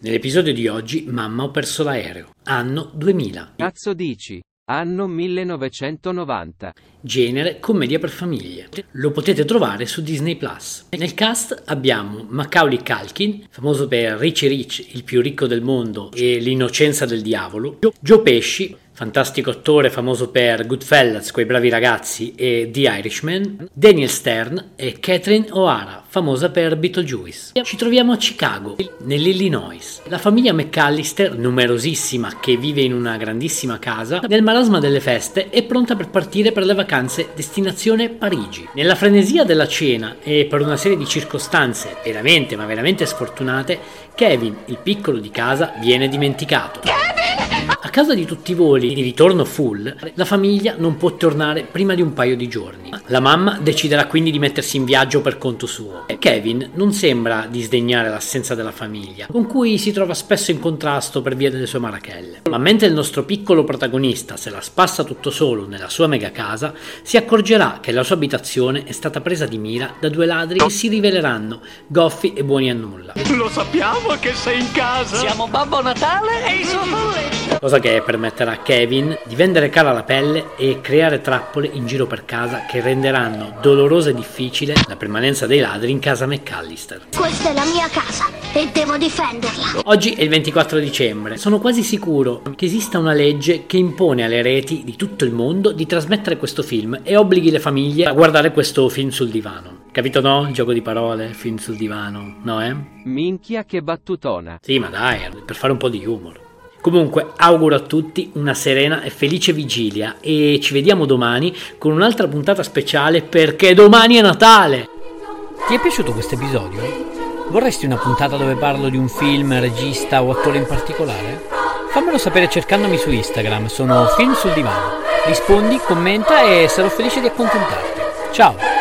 Nell'episodio di oggi Mamma ho perso l'aereo, anno 2000. Cazzo dici? Anno 1990. Genere commedia per famiglie. Lo potete trovare su Disney Plus. Nel cast abbiamo Macaulay Culkin, famoso per Richie Rich, il più ricco del mondo e l'innocenza del diavolo, Joe Pesci, fantastico attore famoso per Goodfellas, quei bravi ragazzi, e The Irishman, Daniel Stern e Catherine O'Hara, famosa per Beetlejuice. Ci troviamo a Chicago, nell'Illinois. La famiglia McAllister, numerosissima, che vive in una grandissima casa, nel marasma delle feste è pronta per partire per le vacanze destinazione Parigi. Nella frenesia della cena e per una serie di circostanze veramente ma veramente sfortunate, Kevin, il piccolo di casa, viene dimenticato. A causa di tutti i voli di ritorno full, la famiglia non può tornare prima di un paio di giorni. La mamma deciderà quindi di mettersi in viaggio per conto suo. E Kevin non sembra disdegnare l'assenza della famiglia, con cui si trova spesso in contrasto per via delle sue marachelle. Ma mentre il nostro piccolo protagonista se la spassa tutto solo nella sua mega casa, si accorgerà che la sua abitazione è stata presa di mira da due ladri che si riveleranno goffi e buoni a nulla. Lo sappiamo che sei in casa. Siamo Babbo Natale e il suo bulletto. Cosa che permetterà a Kevin di vendere cara la pelle e creare trappole in giro per casa che renderanno dolorosa e difficile la permanenza dei ladri in casa McAllister. Questa è la mia casa e devo difenderla. Oggi è il 24 dicembre. Sono quasi sicuro che esista una legge che impone alle reti di tutto il mondo di trasmettere questo film e obblighi le famiglie a guardare questo film sul divano. Capito no? Il gioco di parole, film sul divano, no eh? Minchia che battutona. Sì, ma dai, per fare un po' di humor. Comunque auguro a tutti una serena e felice vigilia e ci vediamo domani con un'altra puntata speciale perché domani è Natale! Ti è piaciuto questo episodio? Vorresti una puntata dove parlo di un film, regista o attore in particolare? Fammelo sapere cercandomi su Instagram, sono Film sul Divano. Rispondi, commenta e sarò felice di accontentarti. Ciao!